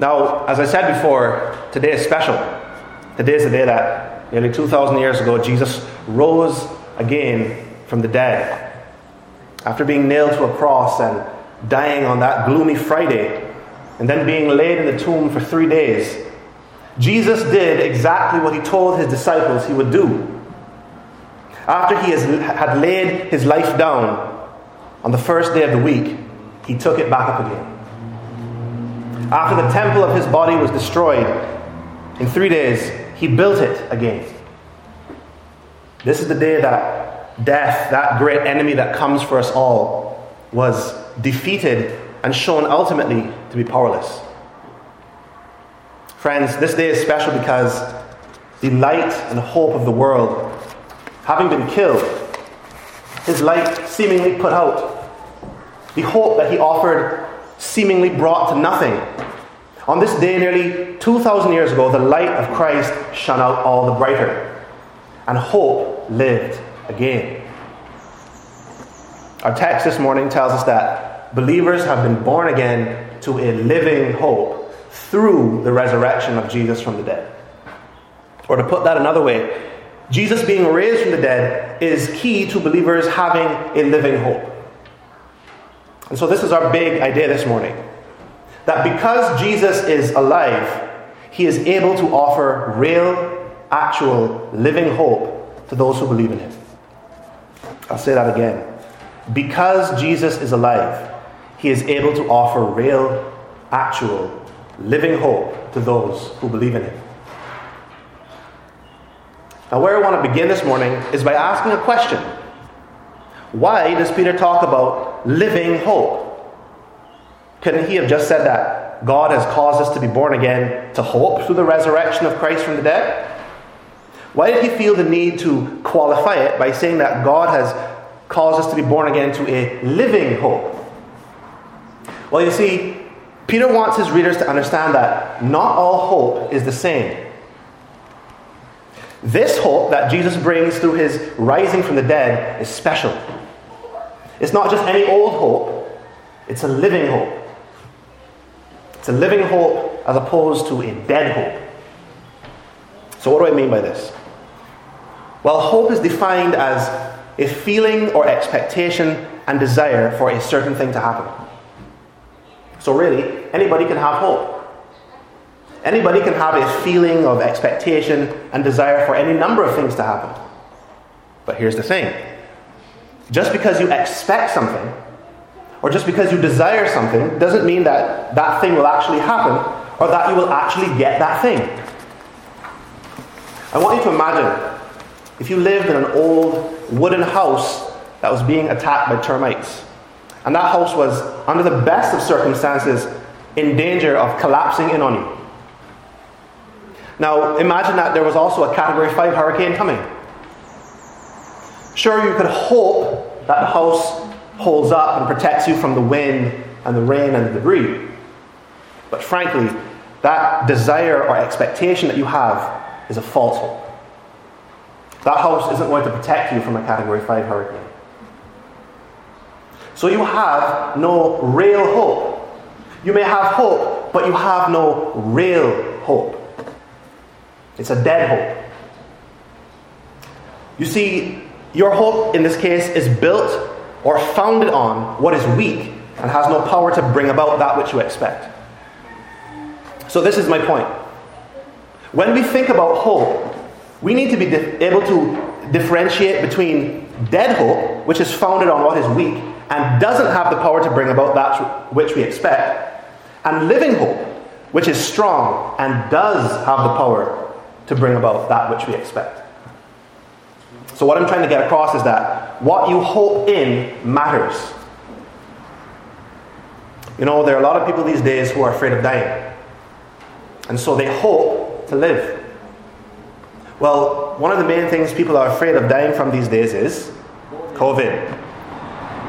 Now, as I said before, today is special. Today is the day that nearly 2,000 years ago Jesus rose again from the dead. After being nailed to a cross and dying on that gloomy Friday, and then being laid in the tomb for three days, Jesus did exactly what he told his disciples he would do. After he has, had laid his life down on the first day of the week, he took it back up again. After the temple of his body was destroyed, in three days, he built it again. This is the day that death, that great enemy that comes for us all, was defeated and shown ultimately to be powerless. Friends, this day is special because the light and hope of the world, having been killed, his light seemingly put out. The hope that he offered seemingly brought to nothing. On this day, nearly 2,000 years ago, the light of Christ shone out all the brighter, and hope lived again. Our text this morning tells us that believers have been born again to a living hope through the resurrection of Jesus from the dead. Or to put that another way, Jesus being raised from the dead is key to believers having a living hope. And so, this is our big idea this morning that because Jesus is alive, he is able to offer real, actual, living hope to those who believe in him. I'll say that again. Because Jesus is alive, he is able to offer real, actual, living hope to those who believe in Him. Now, where I want to begin this morning is by asking a question Why does Peter talk about living hope? Couldn't he have just said that God has caused us to be born again to hope through the resurrection of Christ from the dead? Why did he feel the need to qualify it by saying that God has caused us to be born again to a living hope? Well, you see, Peter wants his readers to understand that not all hope is the same. This hope that Jesus brings through his rising from the dead is special. It's not just any old hope, it's a living hope. It's a living hope as opposed to a dead hope. So, what do I mean by this? Well, hope is defined as a feeling or expectation and desire for a certain thing to happen. So, really, anybody can have hope. Anybody can have a feeling of expectation and desire for any number of things to happen. But here's the thing just because you expect something, or just because you desire something, doesn't mean that that thing will actually happen or that you will actually get that thing. I want you to imagine if you lived in an old wooden house that was being attacked by termites. And that house was, under the best of circumstances, in danger of collapsing in on you. Now, imagine that there was also a Category 5 hurricane coming. Sure, you could hope that the house holds up and protects you from the wind and the rain and the debris. But frankly, that desire or expectation that you have is a false hope. That house isn't going to protect you from a Category 5 hurricane. So you have no real hope. You may have hope, but you have no real hope. It's a dead hope. You see, your hope in this case is built or founded on what is weak and has no power to bring about that which you expect. So, this is my point. When we think about hope, we need to be able to differentiate between dead hope, which is founded on what is weak, and doesn't have the power to bring about that which we expect, and living hope, which is strong and does have the power to bring about that which we expect. So, what I'm trying to get across is that what you hope in matters. You know, there are a lot of people these days who are afraid of dying, and so they hope to live. Well, one of the main things people are afraid of dying from these days is COVID.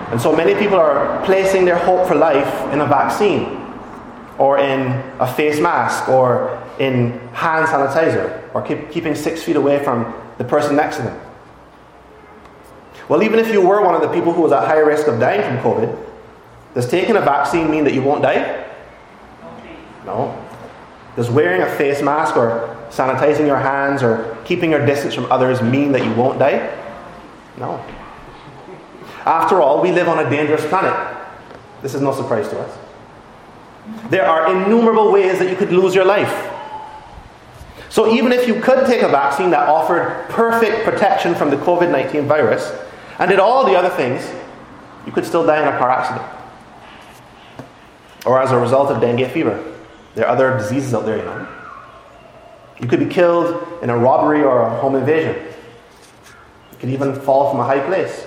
And so many people are placing their hope for life in a vaccine, or in a face mask, or in hand sanitizer, or keep, keeping six feet away from the person next to them. Well, even if you were one of the people who was at high risk of dying from COVID, does taking a vaccine mean that you won't die? No. Does wearing a face mask or sanitizing your hands or keeping your distance from others mean that you won't die? No. After all, we live on a dangerous planet. This is no surprise to us. There are innumerable ways that you could lose your life. So, even if you could take a vaccine that offered perfect protection from the COVID 19 virus and did all the other things, you could still die in a car accident. Or as a result of dengue fever. There are other diseases out there, you know. You could be killed in a robbery or a home invasion. You could even fall from a high place.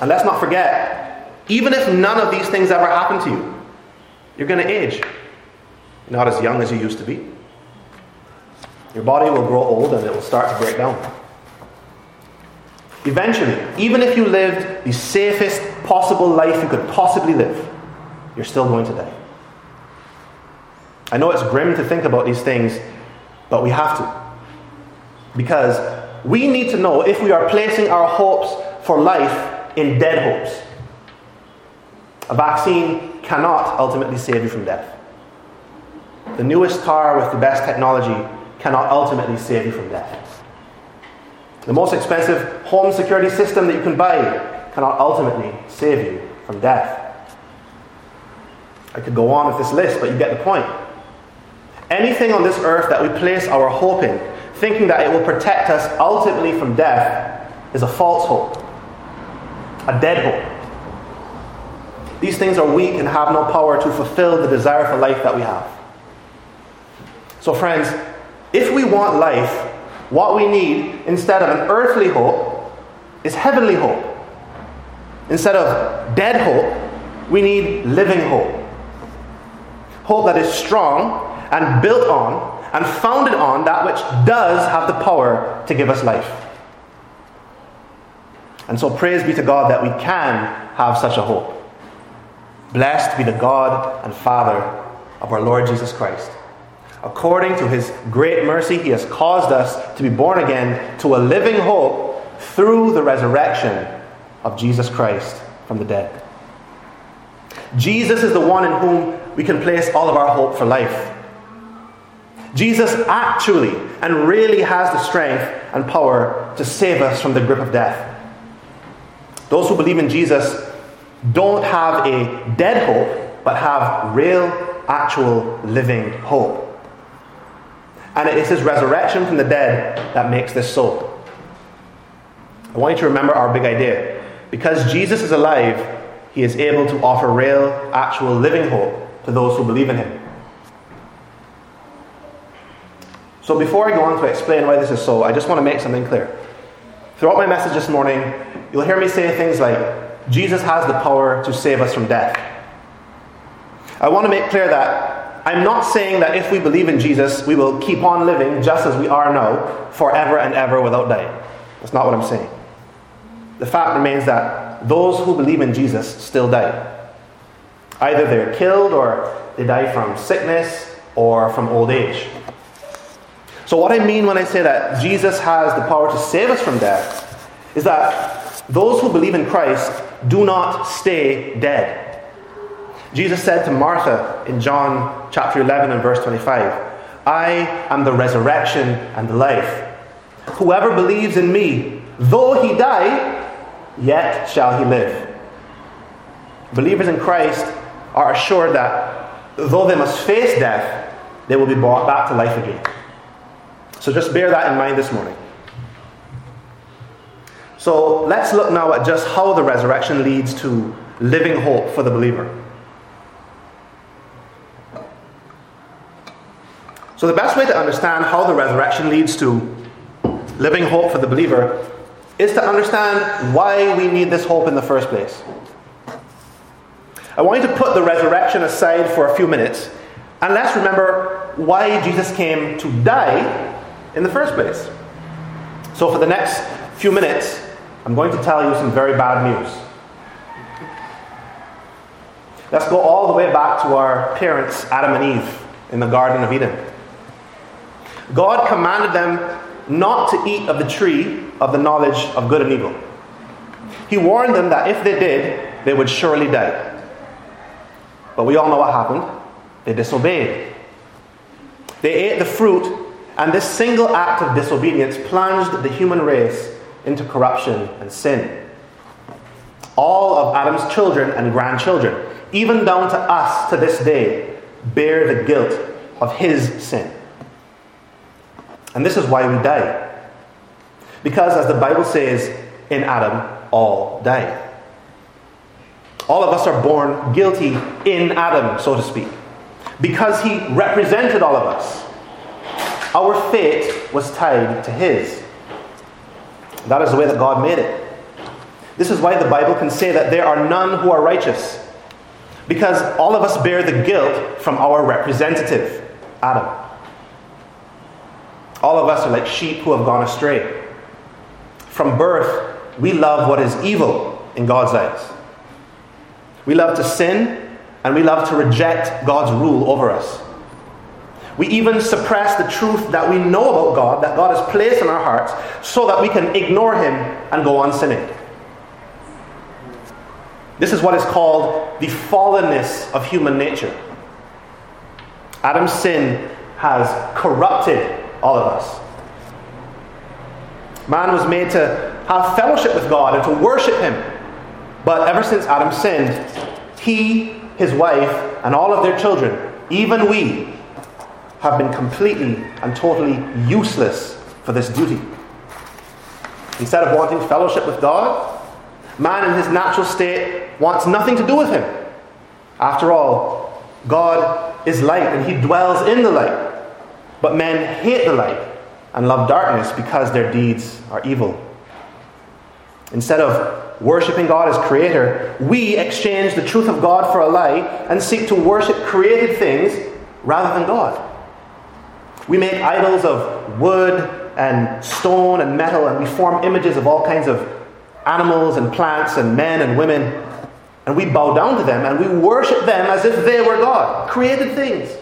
And let's not forget, even if none of these things ever happen to you, you're going to age. Not as young as you used to be. Your body will grow old and it will start to break down. Eventually, even if you lived the safest possible life you could possibly live, you're still going to die. I know it's grim to think about these things, but we have to. Because we need to know if we are placing our hopes for life in dead hopes. A vaccine cannot ultimately save you from death. The newest car with the best technology cannot ultimately save you from death. The most expensive home security system that you can buy cannot ultimately save you from death. I could go on with this list, but you get the point. Anything on this earth that we place our hope in, thinking that it will protect us ultimately from death, is a false hope, a dead hope. These things are weak and have no power to fulfill the desire for life that we have. So, friends, if we want life, what we need instead of an earthly hope is heavenly hope. Instead of dead hope, we need living hope. Hope that is strong and built on and founded on that which does have the power to give us life. And so, praise be to God that we can have such a hope. Blessed be the God and Father of our Lord Jesus Christ. According to his great mercy, he has caused us to be born again to a living hope through the resurrection of Jesus Christ from the dead. Jesus is the one in whom we can place all of our hope for life. Jesus actually and really has the strength and power to save us from the grip of death. Those who believe in Jesus don't have a dead hope, but have real, actual, living hope. And it is his resurrection from the dead that makes this so. I want you to remember our big idea. Because Jesus is alive, he is able to offer real, actual, living hope to those who believe in him. So before I go on to explain why this is so, I just want to make something clear. Throughout my message this morning, you'll hear me say things like, Jesus has the power to save us from death. I want to make clear that I'm not saying that if we believe in Jesus, we will keep on living just as we are now, forever and ever without dying. That's not what I'm saying. The fact remains that those who believe in Jesus still die. Either they're killed or they die from sickness or from old age. So, what I mean when I say that Jesus has the power to save us from death is that those who believe in Christ do not stay dead. Jesus said to Martha in John chapter 11 and verse 25, I am the resurrection and the life. Whoever believes in me, though he die, yet shall he live. Believers in Christ are assured that though they must face death, they will be brought back to life again. So just bear that in mind this morning. So let's look now at just how the resurrection leads to living hope for the believer. So, the best way to understand how the resurrection leads to living hope for the believer is to understand why we need this hope in the first place. I want you to put the resurrection aside for a few minutes and let's remember why Jesus came to die in the first place. So, for the next few minutes, I'm going to tell you some very bad news. Let's go all the way back to our parents, Adam and Eve, in the Garden of Eden. God commanded them not to eat of the tree of the knowledge of good and evil. He warned them that if they did, they would surely die. But we all know what happened. They disobeyed. They ate the fruit, and this single act of disobedience plunged the human race into corruption and sin. All of Adam's children and grandchildren, even down to us to this day, bear the guilt of his sin. And this is why we die. Because, as the Bible says, in Adam, all die. All of us are born guilty in Adam, so to speak. Because he represented all of us, our fate was tied to his. That is the way that God made it. This is why the Bible can say that there are none who are righteous. Because all of us bear the guilt from our representative, Adam. All of us are like sheep who have gone astray. From birth, we love what is evil in God's eyes. We love to sin and we love to reject God's rule over us. We even suppress the truth that we know about God, that God has placed in our hearts, so that we can ignore Him and go on sinning. This is what is called the fallenness of human nature. Adam's sin has corrupted all of us. Man was made to have fellowship with God and to worship Him. But ever since Adam sinned, he, his wife, and all of their children, even we, have been completely and totally useless for this duty. Instead of wanting fellowship with God, man in his natural state wants nothing to do with him. After all, God is light and he dwells in the light. But men hate the light and love darkness because their deeds are evil. Instead of worshipping God as creator, we exchange the truth of God for a lie and seek to worship created things rather than God. We make idols of wood and stone and metal, and we form images of all kinds of animals and plants and men and women, and we bow down to them and we worship them as if they were God, created things.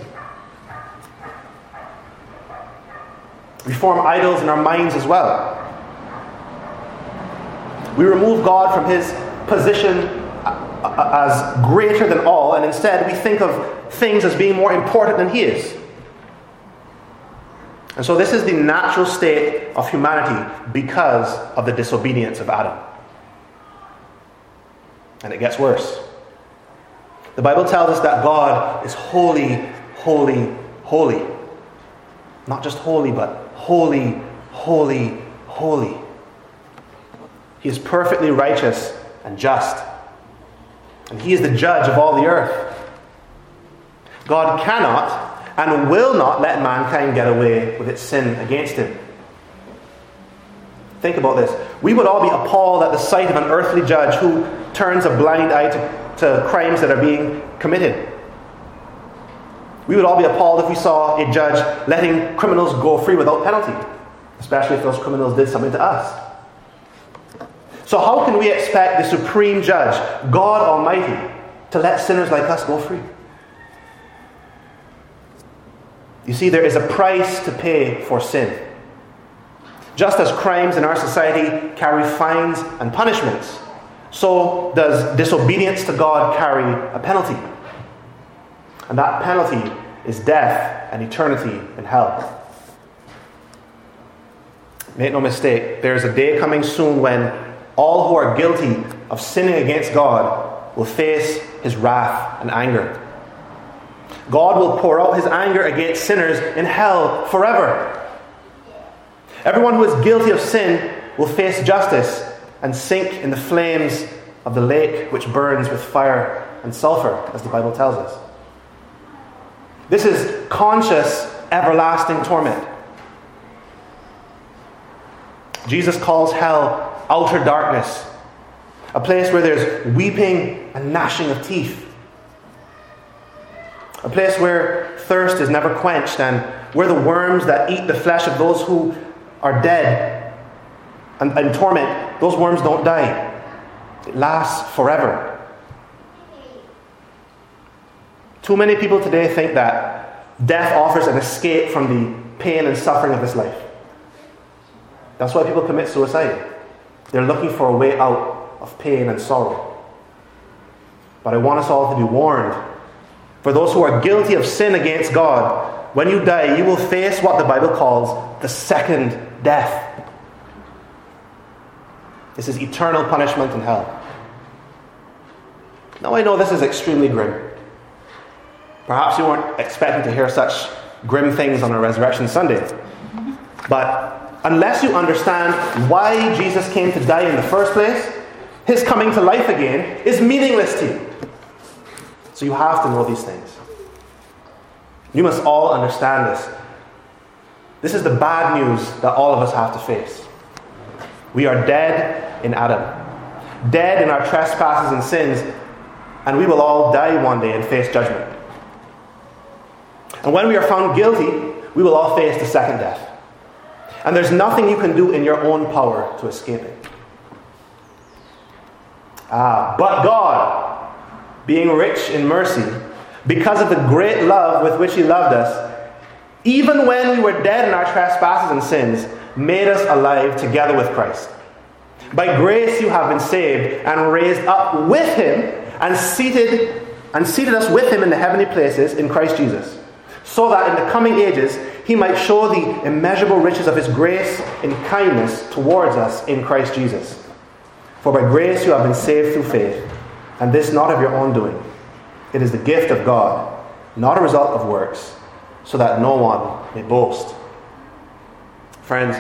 We form idols in our minds as well. We remove God from his position uh, uh, as greater than all, and instead we think of things as being more important than he is. And so, this is the natural state of humanity because of the disobedience of Adam. And it gets worse. The Bible tells us that God is holy, holy, holy. Not just holy, but holy, holy, holy. He is perfectly righteous and just. And He is the judge of all the earth. God cannot and will not let mankind get away with its sin against Him. Think about this. We would all be appalled at the sight of an earthly judge who turns a blind eye to, to crimes that are being committed. We would all be appalled if we saw a judge letting criminals go free without penalty, especially if those criminals did something to us. So, how can we expect the supreme judge, God Almighty, to let sinners like us go free? You see, there is a price to pay for sin. Just as crimes in our society carry fines and punishments, so does disobedience to God carry a penalty. And that penalty is death and eternity in hell. Make no mistake, there is a day coming soon when all who are guilty of sinning against God will face his wrath and anger. God will pour out his anger against sinners in hell forever. Everyone who is guilty of sin will face justice and sink in the flames of the lake which burns with fire and sulfur, as the Bible tells us. This is conscious, everlasting torment. Jesus calls hell outer darkness, a place where there's weeping and gnashing of teeth, a place where thirst is never quenched and where the worms that eat the flesh of those who are dead and, and torment, those worms don't die. It lasts forever. Too many people today think that death offers an escape from the pain and suffering of this life. That's why people commit suicide. They're looking for a way out of pain and sorrow. But I want us all to be warned. For those who are guilty of sin against God, when you die, you will face what the Bible calls the second death. This is eternal punishment in hell. Now, I know this is extremely grim. Perhaps you weren't expecting to hear such grim things on a Resurrection Sunday. But unless you understand why Jesus came to die in the first place, his coming to life again is meaningless to you. So you have to know these things. You must all understand this. This is the bad news that all of us have to face. We are dead in Adam, dead in our trespasses and sins, and we will all die one day and face judgment. And when we are found guilty, we will all face the second death. And there's nothing you can do in your own power to escape it. Ah, but God, being rich in mercy, because of the great love with which He loved us, even when we were dead in our trespasses and sins, made us alive together with Christ. By grace you have been saved and raised up with Him and seated and seated us with Him in the heavenly places in Christ Jesus, so that in the coming ages He might show the immeasurable riches of His grace and kindness towards us in Christ Jesus. For by grace you have been saved through faith, and this not of your own doing. It is the gift of God, not a result of works, so that no one may boast. Friends,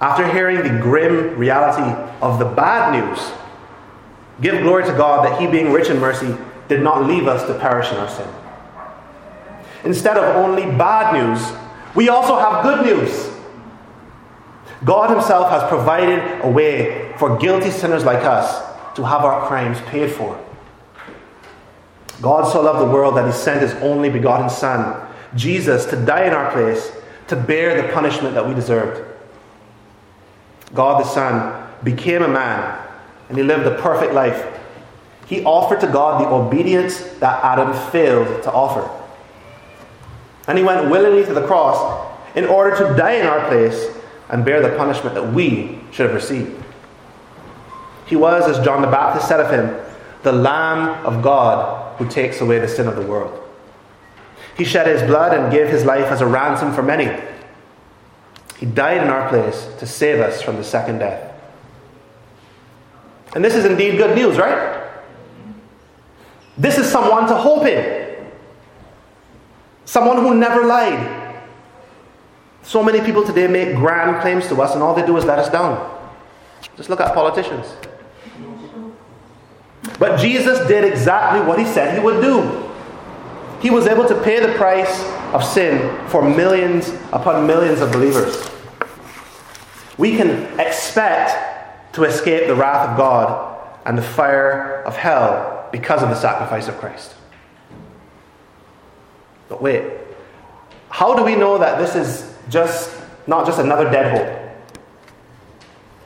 after hearing the grim reality of the bad news, give glory to God that He, being rich in mercy, did not leave us to perish in our sin. Instead of only bad news, we also have good news. God Himself has provided a way for guilty sinners like us to have our crimes paid for. God so loved the world that he sent his only begotten Son, Jesus, to die in our place, to bear the punishment that we deserved. God the Son became a man and he lived a perfect life. He offered to God the obedience that Adam failed to offer. And he went willingly to the cross in order to die in our place and bear the punishment that we should have received. He was, as John the Baptist said of him, the Lamb of God who takes away the sin of the world. He shed his blood and gave his life as a ransom for many. He died in our place to save us from the second death. And this is indeed good news, right? This is someone to hope in. Someone who never lied. So many people today make grand claims to us, and all they do is let us down. Just look at politicians. But Jesus did exactly what he said he would do. He was able to pay the price of sin for millions upon millions of believers. We can expect to escape the wrath of God and the fire of hell because of the sacrifice of Christ. But wait, how do we know that this is just not just another dead hope?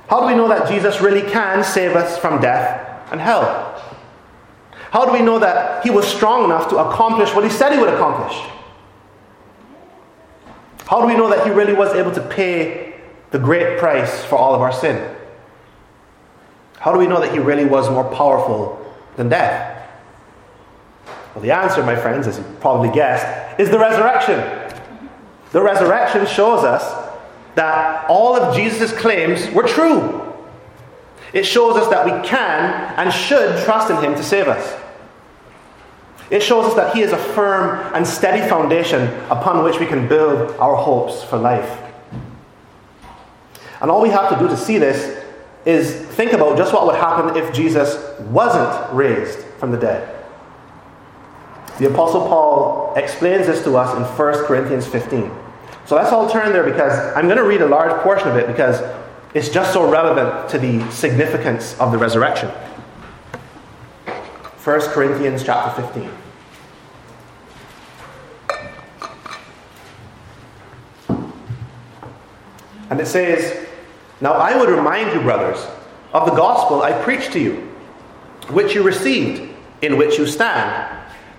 How do we know that Jesus really can save us from death and hell? How do we know that he was strong enough to accomplish what he said he would accomplish? How do we know that he really was able to pay the great price for all of our sin? How do we know that he really was more powerful than death? Well, the answer, my friends, as you probably guessed, is the resurrection. The resurrection shows us that all of Jesus' claims were true. It shows us that we can and should trust in Him to save us. It shows us that He is a firm and steady foundation upon which we can build our hopes for life. And all we have to do to see this is think about just what would happen if Jesus wasn't raised from the dead. The Apostle Paul explains this to us in 1 Corinthians 15. So let's all turn there because I'm going to read a large portion of it because it's just so relevant to the significance of the resurrection. 1 Corinthians chapter 15. And it says, Now I would remind you, brothers, of the gospel I preached to you, which you received, in which you stand,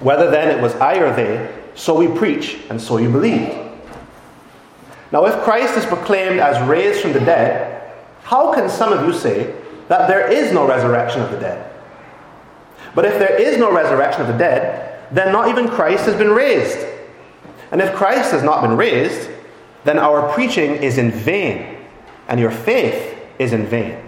Whether then it was I or they, so we preach, and so you believed. Now, if Christ is proclaimed as raised from the dead, how can some of you say that there is no resurrection of the dead? But if there is no resurrection of the dead, then not even Christ has been raised. And if Christ has not been raised, then our preaching is in vain, and your faith is in vain.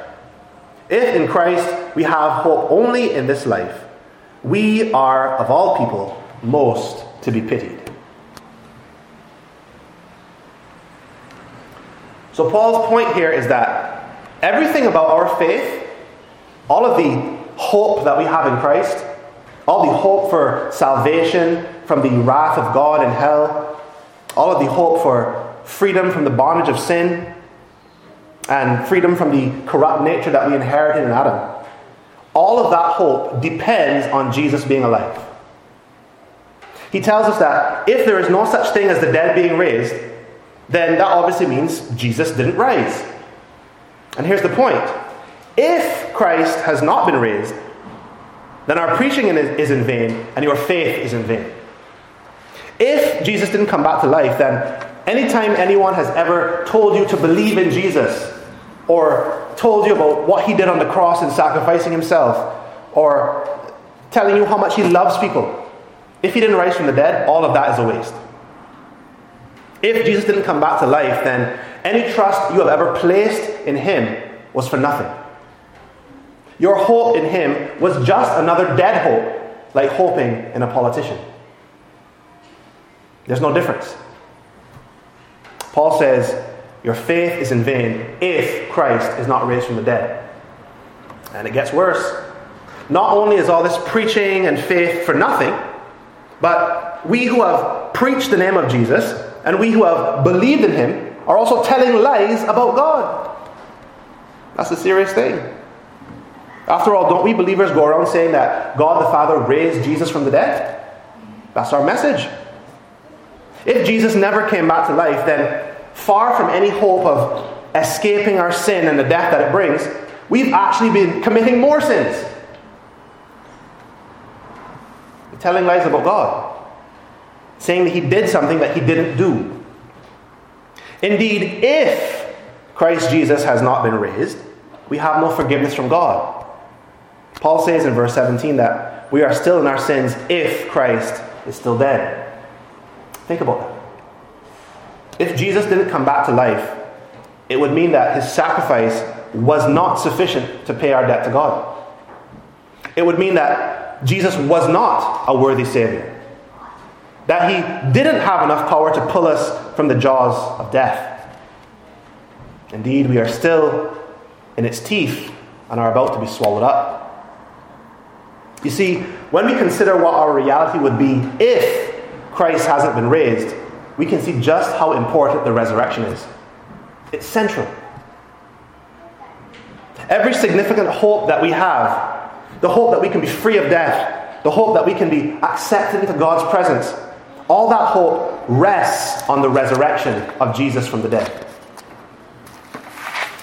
If in Christ we have hope only in this life, we are, of all people, most to be pitied. So, Paul's point here is that everything about our faith, all of the hope that we have in Christ, all the hope for salvation from the wrath of God in hell, all of the hope for freedom from the bondage of sin, and freedom from the corrupt nature that we inherited in Adam. All of that hope depends on Jesus being alive. He tells us that if there is no such thing as the dead being raised, then that obviously means Jesus didn't rise. And here's the point if Christ has not been raised, then our preaching is in vain and your faith is in vain. If Jesus didn't come back to life, then Anytime anyone has ever told you to believe in Jesus, or told you about what he did on the cross in sacrificing himself, or telling you how much he loves people, if he didn't rise from the dead, all of that is a waste. If Jesus didn't come back to life, then any trust you have ever placed in him was for nothing. Your hope in him was just another dead hope, like hoping in a politician. There's no difference. Paul says, Your faith is in vain if Christ is not raised from the dead. And it gets worse. Not only is all this preaching and faith for nothing, but we who have preached the name of Jesus and we who have believed in him are also telling lies about God. That's a serious thing. After all, don't we believers go around saying that God the Father raised Jesus from the dead? That's our message. If Jesus never came back to life, then far from any hope of escaping our sin and the death that it brings, we've actually been committing more sins. Telling lies about God, saying that He did something that He didn't do. Indeed, if Christ Jesus has not been raised, we have no forgiveness from God. Paul says in verse 17 that we are still in our sins if Christ is still dead. Think about that. If Jesus didn't come back to life, it would mean that his sacrifice was not sufficient to pay our debt to God. It would mean that Jesus was not a worthy Savior. That he didn't have enough power to pull us from the jaws of death. Indeed, we are still in its teeth and are about to be swallowed up. You see, when we consider what our reality would be if Christ hasn't been raised, we can see just how important the resurrection is. It's central. Every significant hope that we have, the hope that we can be free of death, the hope that we can be accepted into God's presence, all that hope rests on the resurrection of Jesus from the dead.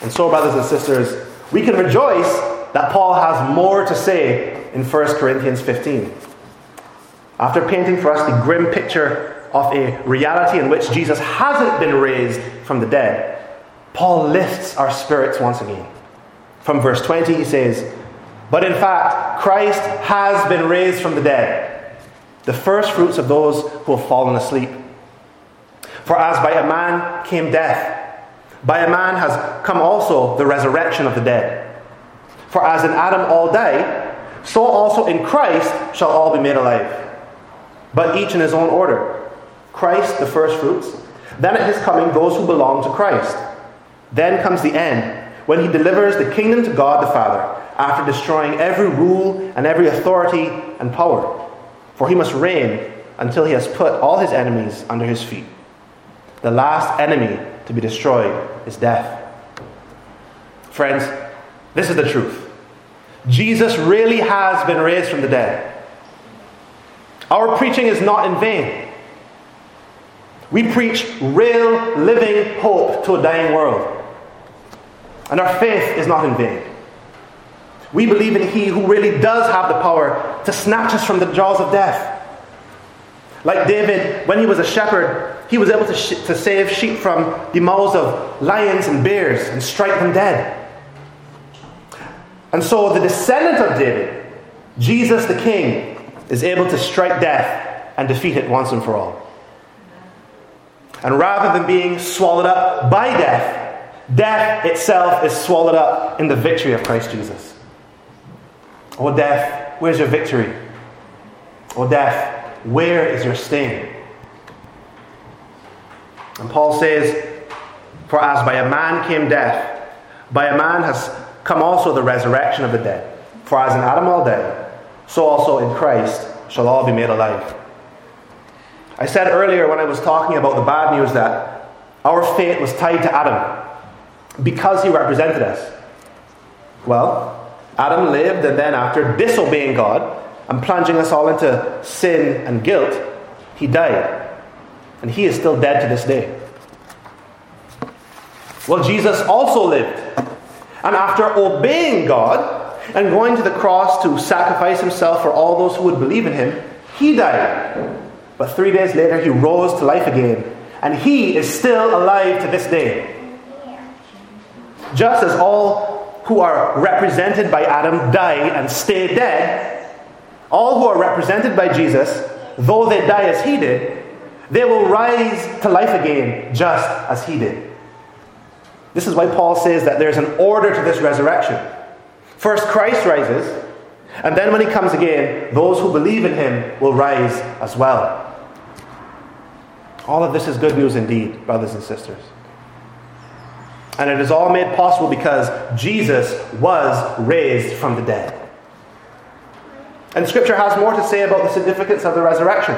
And so, brothers and sisters, we can rejoice that Paul has more to say in 1 Corinthians 15. After painting for us the grim picture of a reality in which Jesus hasn't been raised from the dead, Paul lifts our spirits once again. From verse 20, he says, But in fact, Christ has been raised from the dead, the first fruits of those who have fallen asleep. For as by a man came death, by a man has come also the resurrection of the dead. For as in Adam all die, so also in Christ shall all be made alive. But each in his own order. Christ, the first fruits, then at his coming, those who belong to Christ. Then comes the end, when he delivers the kingdom to God the Father, after destroying every rule and every authority and power. For he must reign until he has put all his enemies under his feet. The last enemy to be destroyed is death. Friends, this is the truth. Jesus really has been raised from the dead. Our preaching is not in vain. We preach real, living hope to a dying world. And our faith is not in vain. We believe in He who really does have the power to snatch us from the jaws of death. Like David, when he was a shepherd, he was able to, sh- to save sheep from the mouths of lions and bears and strike them dead. And so the descendant of David, Jesus the King, is able to strike death and defeat it once and for all. And rather than being swallowed up by death, death itself is swallowed up in the victory of Christ Jesus. Oh, death, where's your victory? Oh, death, where is your sting? And Paul says, For as by a man came death, by a man has come also the resurrection of the dead. For as in Adam all died, so also in Christ shall all be made alive. I said earlier when I was talking about the bad news that our fate was tied to Adam because he represented us. Well, Adam lived, and then after disobeying God and plunging us all into sin and guilt, he died. And he is still dead to this day. Well, Jesus also lived. And after obeying God and going to the cross to sacrifice himself for all those who would believe in him, he died. But three days later, he rose to life again. And he is still alive to this day. Just as all who are represented by Adam die and stay dead, all who are represented by Jesus, though they die as he did, they will rise to life again just as he did. This is why Paul says that there's an order to this resurrection. First, Christ rises, and then when he comes again, those who believe in him will rise as well. All of this is good news indeed, brothers and sisters. And it is all made possible because Jesus was raised from the dead. And Scripture has more to say about the significance of the resurrection.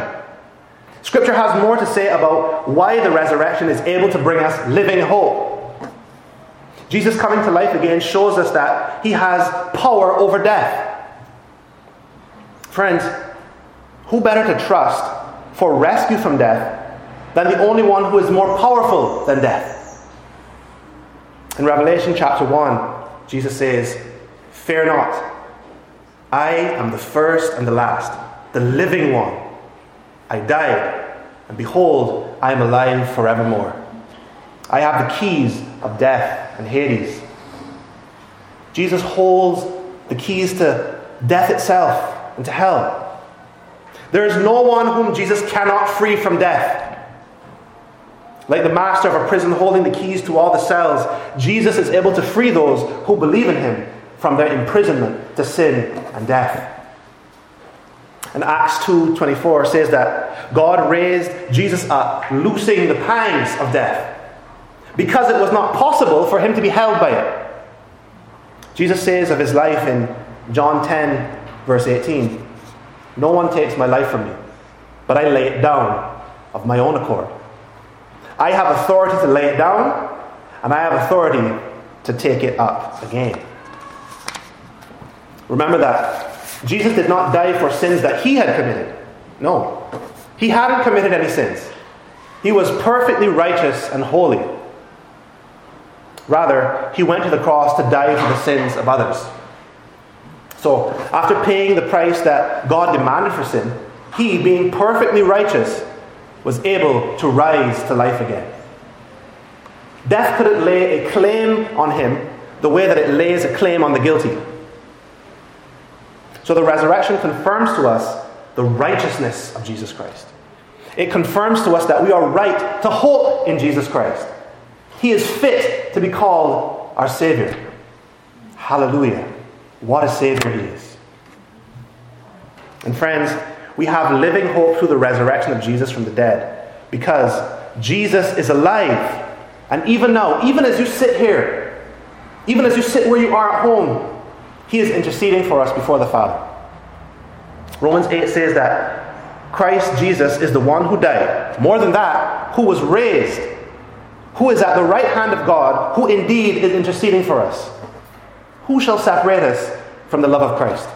Scripture has more to say about why the resurrection is able to bring us living hope. Jesus coming to life again shows us that he has power over death. Friends, who better to trust for rescue from death than the only one who is more powerful than death? In Revelation chapter 1, Jesus says, Fear not, I am the first and the last, the living one. I died, and behold, I am alive forevermore. I have the keys of death and Hades. Jesus holds the keys to death itself and to hell. There is no one whom Jesus cannot free from death. Like the master of a prison holding the keys to all the cells, Jesus is able to free those who believe in him from their imprisonment to sin and death. And Acts 2:24 says that God raised Jesus up, loosing the pangs of death because it was not possible for him to be held by it. Jesus says of his life in John 10, verse 18 No one takes my life from me, but I lay it down of my own accord. I have authority to lay it down, and I have authority to take it up again. Remember that Jesus did not die for sins that he had committed. No, he hadn't committed any sins. He was perfectly righteous and holy. Rather, he went to the cross to die for the sins of others. So, after paying the price that God demanded for sin, he, being perfectly righteous, was able to rise to life again. Death couldn't lay a claim on him the way that it lays a claim on the guilty. So the resurrection confirms to us the righteousness of Jesus Christ. It confirms to us that we are right to hope in Jesus Christ. He is fit to be called our Savior. Hallelujah. What a Savior He is. And friends, we have living hope through the resurrection of Jesus from the dead because Jesus is alive. And even now, even as you sit here, even as you sit where you are at home, He is interceding for us before the Father. Romans 8 says that Christ Jesus is the one who died. More than that, who was raised, who is at the right hand of God, who indeed is interceding for us. Who shall separate us from the love of Christ?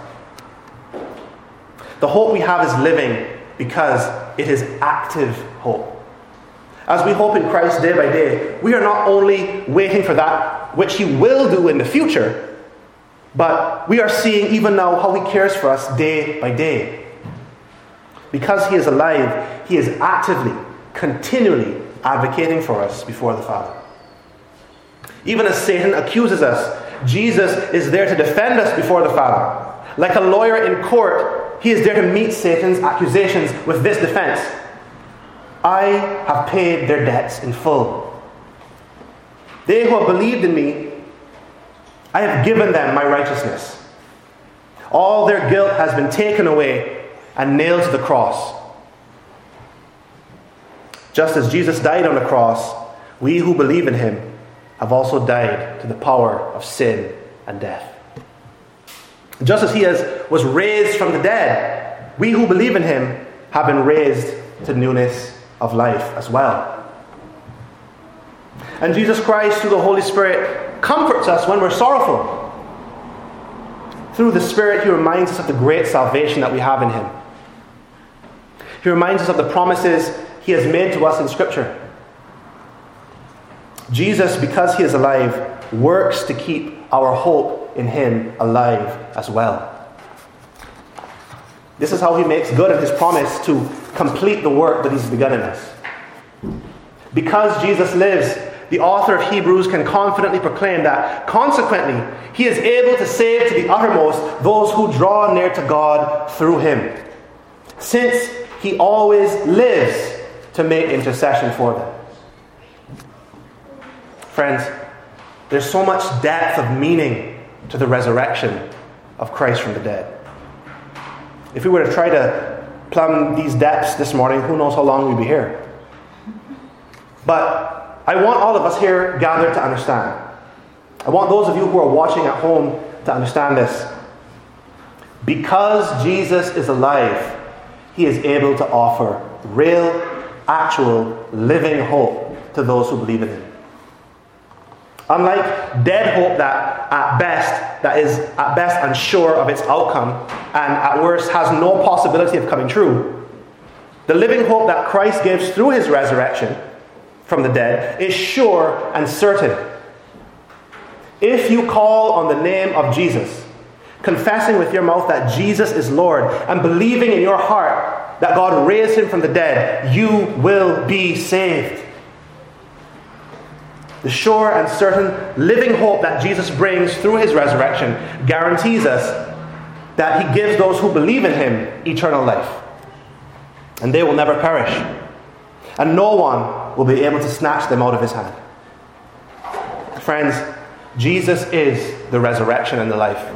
The hope we have is living because it is active hope. As we hope in Christ day by day, we are not only waiting for that which He will do in the future, but we are seeing even now how He cares for us day by day. Because He is alive, He is actively, continually advocating for us before the Father. Even as Satan accuses us, Jesus is there to defend us before the Father. Like a lawyer in court, he is there to meet Satan's accusations with this defense I have paid their debts in full. They who have believed in me, I have given them my righteousness. All their guilt has been taken away and nailed to the cross. Just as Jesus died on the cross, we who believe in him have also died to the power of sin and death. Just as he has, was raised from the dead, we who believe in him have been raised to newness of life as well. And Jesus Christ, through the Holy Spirit, comforts us when we're sorrowful. Through the Spirit, he reminds us of the great salvation that we have in him. He reminds us of the promises he has made to us in Scripture. Jesus, because he is alive, works to keep our hope in him alive as well. This is how he makes good on his promise to complete the work that he's begun in us. Because Jesus lives, the author of Hebrews can confidently proclaim that, consequently, he is able to save to the uttermost those who draw near to God through him, since he always lives to make intercession for them. Friends, there's so much depth of meaning to the resurrection of Christ from the dead. If we were to try to plumb these depths this morning, who knows how long we'd be here. But I want all of us here gathered to understand. I want those of you who are watching at home to understand this. Because Jesus is alive, he is able to offer real actual living hope to those who believe in him. Unlike dead hope that at best that is at best unsure of its outcome and at worst has no possibility of coming true, the living hope that Christ gives through his resurrection from the dead is sure and certain. If you call on the name of Jesus, confessing with your mouth that Jesus is Lord, and believing in your heart that God raised him from the dead, you will be saved. The sure and certain living hope that Jesus brings through his resurrection guarantees us that he gives those who believe in him eternal life. And they will never perish. And no one will be able to snatch them out of his hand. Friends, Jesus is the resurrection and the life.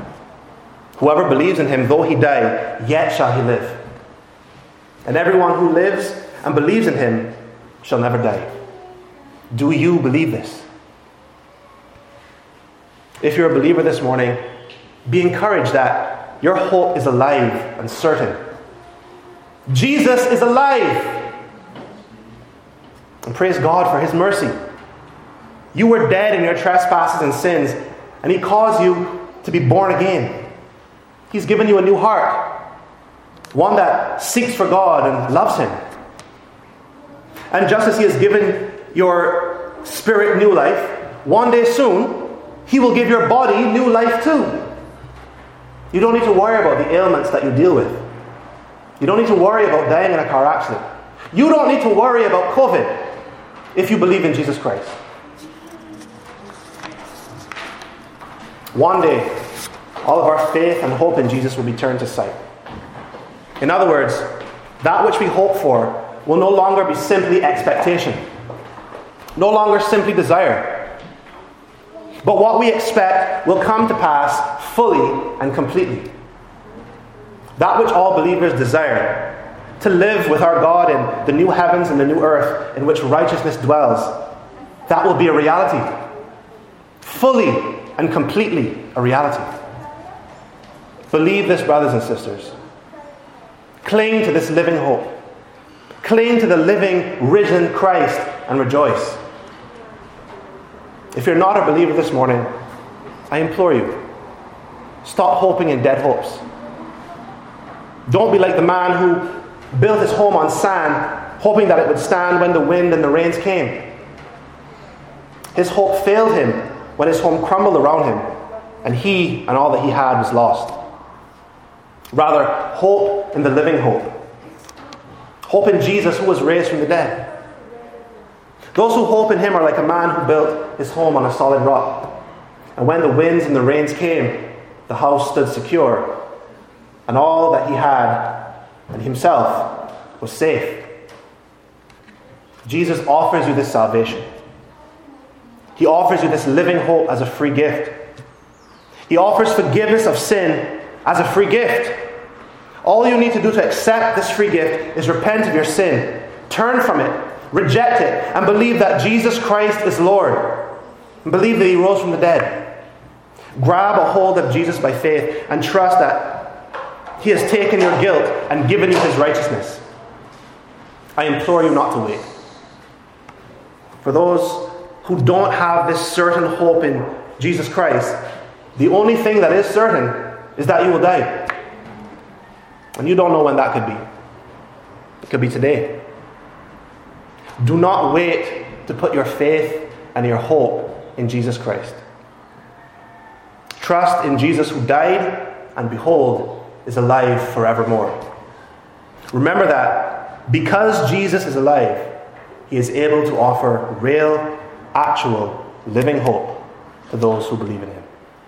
Whoever believes in him, though he die, yet shall he live and everyone who lives and believes in him shall never die. Do you believe this? If you're a believer this morning, be encouraged that your hope is alive and certain. Jesus is alive. And praise God for his mercy. You were dead in your trespasses and sins, and he caused you to be born again. He's given you a new heart one that seeks for God and loves Him. And just as He has given your spirit new life, one day soon, He will give your body new life too. You don't need to worry about the ailments that you deal with. You don't need to worry about dying in a car accident. You don't need to worry about COVID if you believe in Jesus Christ. One day, all of our faith and hope in Jesus will be turned to sight. In other words, that which we hope for will no longer be simply expectation, no longer simply desire. But what we expect will come to pass fully and completely. That which all believers desire to live with our God in the new heavens and the new earth in which righteousness dwells that will be a reality. Fully and completely a reality. Believe this, brothers and sisters. Cling to this living hope. Cling to the living, risen Christ and rejoice. If you're not a believer this morning, I implore you, stop hoping in dead hopes. Don't be like the man who built his home on sand, hoping that it would stand when the wind and the rains came. His hope failed him when his home crumbled around him, and he and all that he had was lost. Rather, hope in the living hope. Hope in Jesus who was raised from the dead. Those who hope in him are like a man who built his home on a solid rock. And when the winds and the rains came, the house stood secure, and all that he had and himself was safe. Jesus offers you this salvation. He offers you this living hope as a free gift. He offers forgiveness of sin as a free gift. All you need to do to accept this free gift is repent of your sin, turn from it, reject it, and believe that Jesus Christ is Lord, believe that He rose from the dead. Grab a hold of Jesus by faith and trust that He has taken your guilt and given you His righteousness. I implore you not to wait. For those who don't have this certain hope in Jesus Christ, the only thing that is certain is that you will die. And you don't know when that could be. It could be today. Do not wait to put your faith and your hope in Jesus Christ. Trust in Jesus who died and behold is alive forevermore. Remember that because Jesus is alive, he is able to offer real, actual, living hope to those who believe in him.